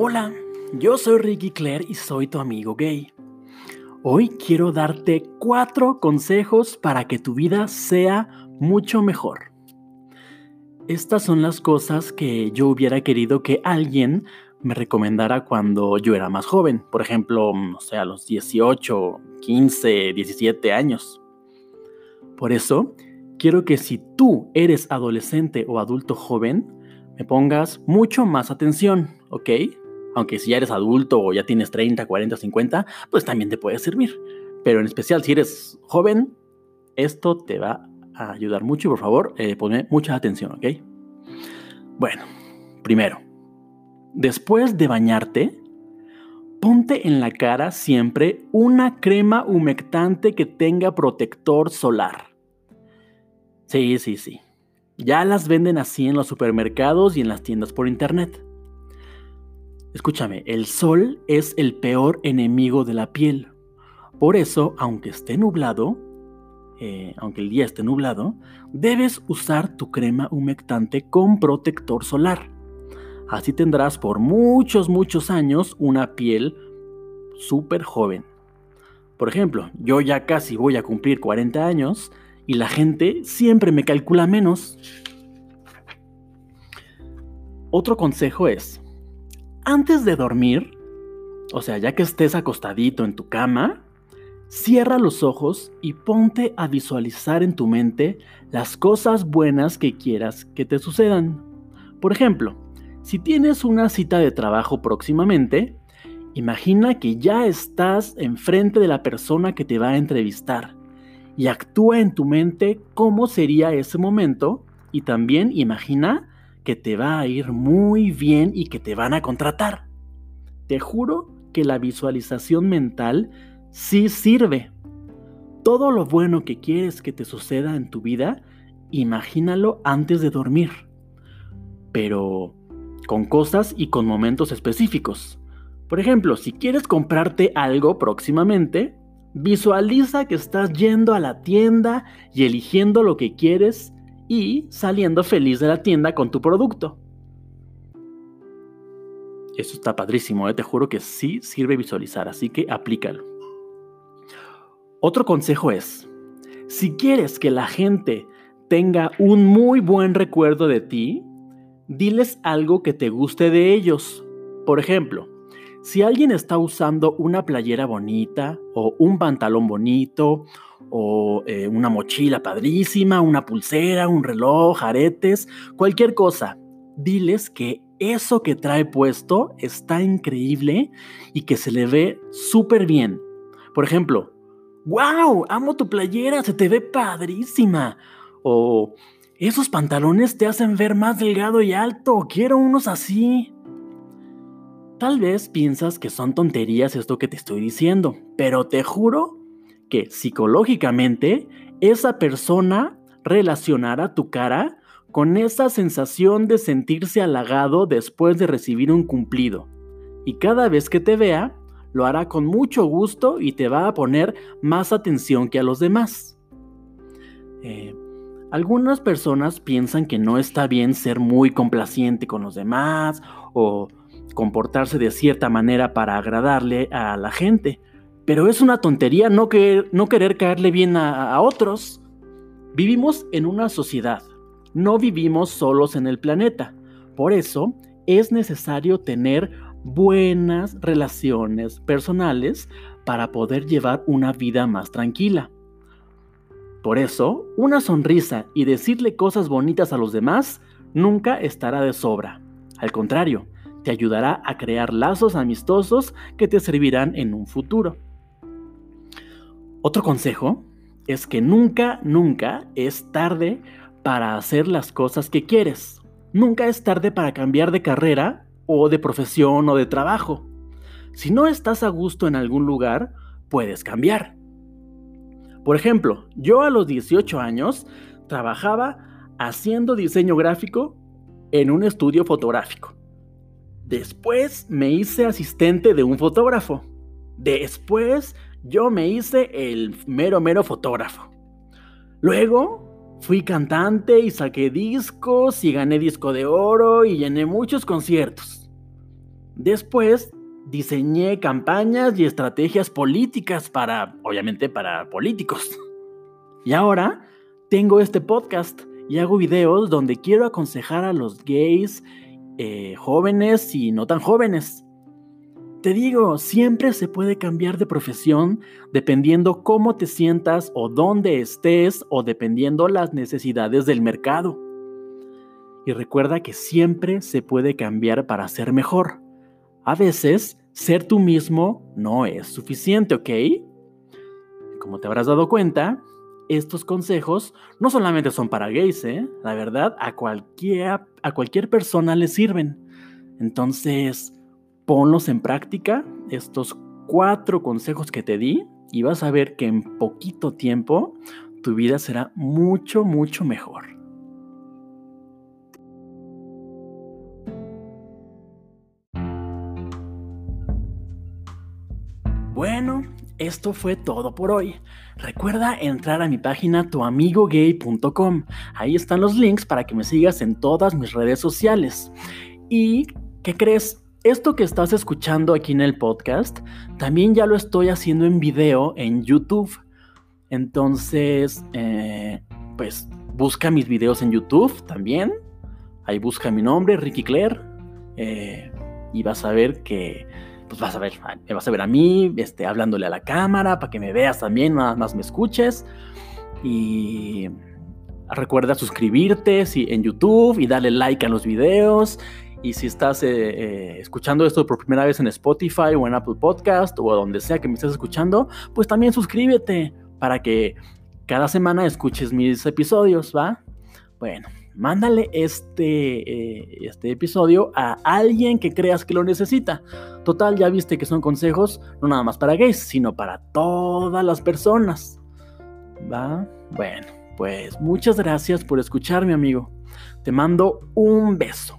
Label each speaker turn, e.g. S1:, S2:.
S1: Hola, yo soy Ricky Claire y soy tu amigo gay. Hoy quiero darte cuatro consejos para que tu vida sea mucho mejor. Estas son las cosas que yo hubiera querido que alguien me recomendara cuando yo era más joven, por ejemplo, no sé, a los 18, 15, 17 años. Por eso, quiero que si tú eres adolescente o adulto joven, me pongas mucho más atención, ¿ok? Aunque si ya eres adulto o ya tienes 30, 40, 50, pues también te puede servir. Pero en especial si eres joven, esto te va a ayudar mucho y por favor, eh, ponme mucha atención, ¿ok? Bueno, primero, después de bañarte, ponte en la cara siempre una crema humectante que tenga protector solar. Sí, sí, sí. Ya las venden así en los supermercados y en las tiendas por internet. Escúchame, el sol es el peor enemigo de la piel. Por eso, aunque esté nublado, eh, aunque el día esté nublado, debes usar tu crema humectante con protector solar. Así tendrás por muchos, muchos años una piel súper joven. Por ejemplo, yo ya casi voy a cumplir 40 años y la gente siempre me calcula menos. Otro consejo es, antes de dormir, o sea, ya que estés acostadito en tu cama, cierra los ojos y ponte a visualizar en tu mente las cosas buenas que quieras que te sucedan. Por ejemplo, si tienes una cita de trabajo próximamente, imagina que ya estás enfrente de la persona que te va a entrevistar y actúa en tu mente cómo sería ese momento y también imagina que te va a ir muy bien y que te van a contratar. Te juro que la visualización mental sí sirve. Todo lo bueno que quieres que te suceda en tu vida, imagínalo antes de dormir. Pero con cosas y con momentos específicos. Por ejemplo, si quieres comprarte algo próximamente, visualiza que estás yendo a la tienda y eligiendo lo que quieres y saliendo feliz de la tienda con tu producto. Eso está padrísimo, ¿eh? te juro que sí sirve visualizar, así que aplícalo. Otro consejo es, si quieres que la gente tenga un muy buen recuerdo de ti, diles algo que te guste de ellos. Por ejemplo, si alguien está usando una playera bonita o un pantalón bonito o eh, una mochila padrísima, una pulsera, un reloj, aretes, cualquier cosa. Diles que eso que trae puesto está increíble y que se le ve súper bien. Por ejemplo, wow, amo tu playera, se te ve padrísima. O esos pantalones te hacen ver más delgado y alto, quiero unos así. Tal vez piensas que son tonterías esto que te estoy diciendo, pero te juro que psicológicamente esa persona relacionará tu cara con esa sensación de sentirse halagado después de recibir un cumplido. Y cada vez que te vea, lo hará con mucho gusto y te va a poner más atención que a los demás. Eh, algunas personas piensan que no está bien ser muy complaciente con los demás o comportarse de cierta manera para agradarle a la gente, pero es una tontería no, no querer caerle bien a, a otros. Vivimos en una sociedad, no vivimos solos en el planeta. Por eso es necesario tener buenas relaciones personales para poder llevar una vida más tranquila. Por eso, una sonrisa y decirle cosas bonitas a los demás nunca estará de sobra. Al contrario, te ayudará a crear lazos amistosos que te servirán en un futuro. Otro consejo es que nunca, nunca es tarde para hacer las cosas que quieres. Nunca es tarde para cambiar de carrera o de profesión o de trabajo. Si no estás a gusto en algún lugar, puedes cambiar. Por ejemplo, yo a los 18 años trabajaba haciendo diseño gráfico en un estudio fotográfico. Después me hice asistente de un fotógrafo. Después yo me hice el mero, mero fotógrafo. Luego fui cantante y saqué discos y gané disco de oro y llené muchos conciertos. Después diseñé campañas y estrategias políticas para, obviamente, para políticos. Y ahora tengo este podcast y hago videos donde quiero aconsejar a los gays, eh, jóvenes y no tan jóvenes. Te digo, siempre se puede cambiar de profesión dependiendo cómo te sientas o dónde estés o dependiendo las necesidades del mercado. Y recuerda que siempre se puede cambiar para ser mejor. A veces, ser tú mismo no es suficiente, ¿ok? Como te habrás dado cuenta, estos consejos no solamente son para gays, ¿eh? La verdad, a cualquier, a cualquier persona le sirven. Entonces, ponlos en práctica, estos cuatro consejos que te di, y vas a ver que en poquito tiempo tu vida será mucho, mucho mejor. Bueno, esto fue todo por hoy. Recuerda entrar a mi página tuamigogay.com. Ahí están los links para que me sigas en todas mis redes sociales. ¿Y qué crees? Esto que estás escuchando aquí en el podcast, también ya lo estoy haciendo en video en YouTube. Entonces, eh, pues busca mis videos en YouTube también. Ahí busca mi nombre, Ricky Claire. Eh, y vas a ver que pues vas a ver, me vas a ver a mí, este, hablándole a la cámara, para que me veas también, nada más me escuches. Y recuerda suscribirte si, en YouTube y darle like a los videos. Y si estás eh, eh, escuchando esto por primera vez en Spotify o en Apple Podcast o donde sea que me estés escuchando, pues también suscríbete para que cada semana escuches mis episodios, ¿va? Bueno, mándale este, eh, este episodio a alguien que creas que lo necesita. Total, ya viste que son consejos no nada más para gays, sino para todas las personas. ¿Va? Bueno, pues muchas gracias por escucharme, amigo. Te mando un beso.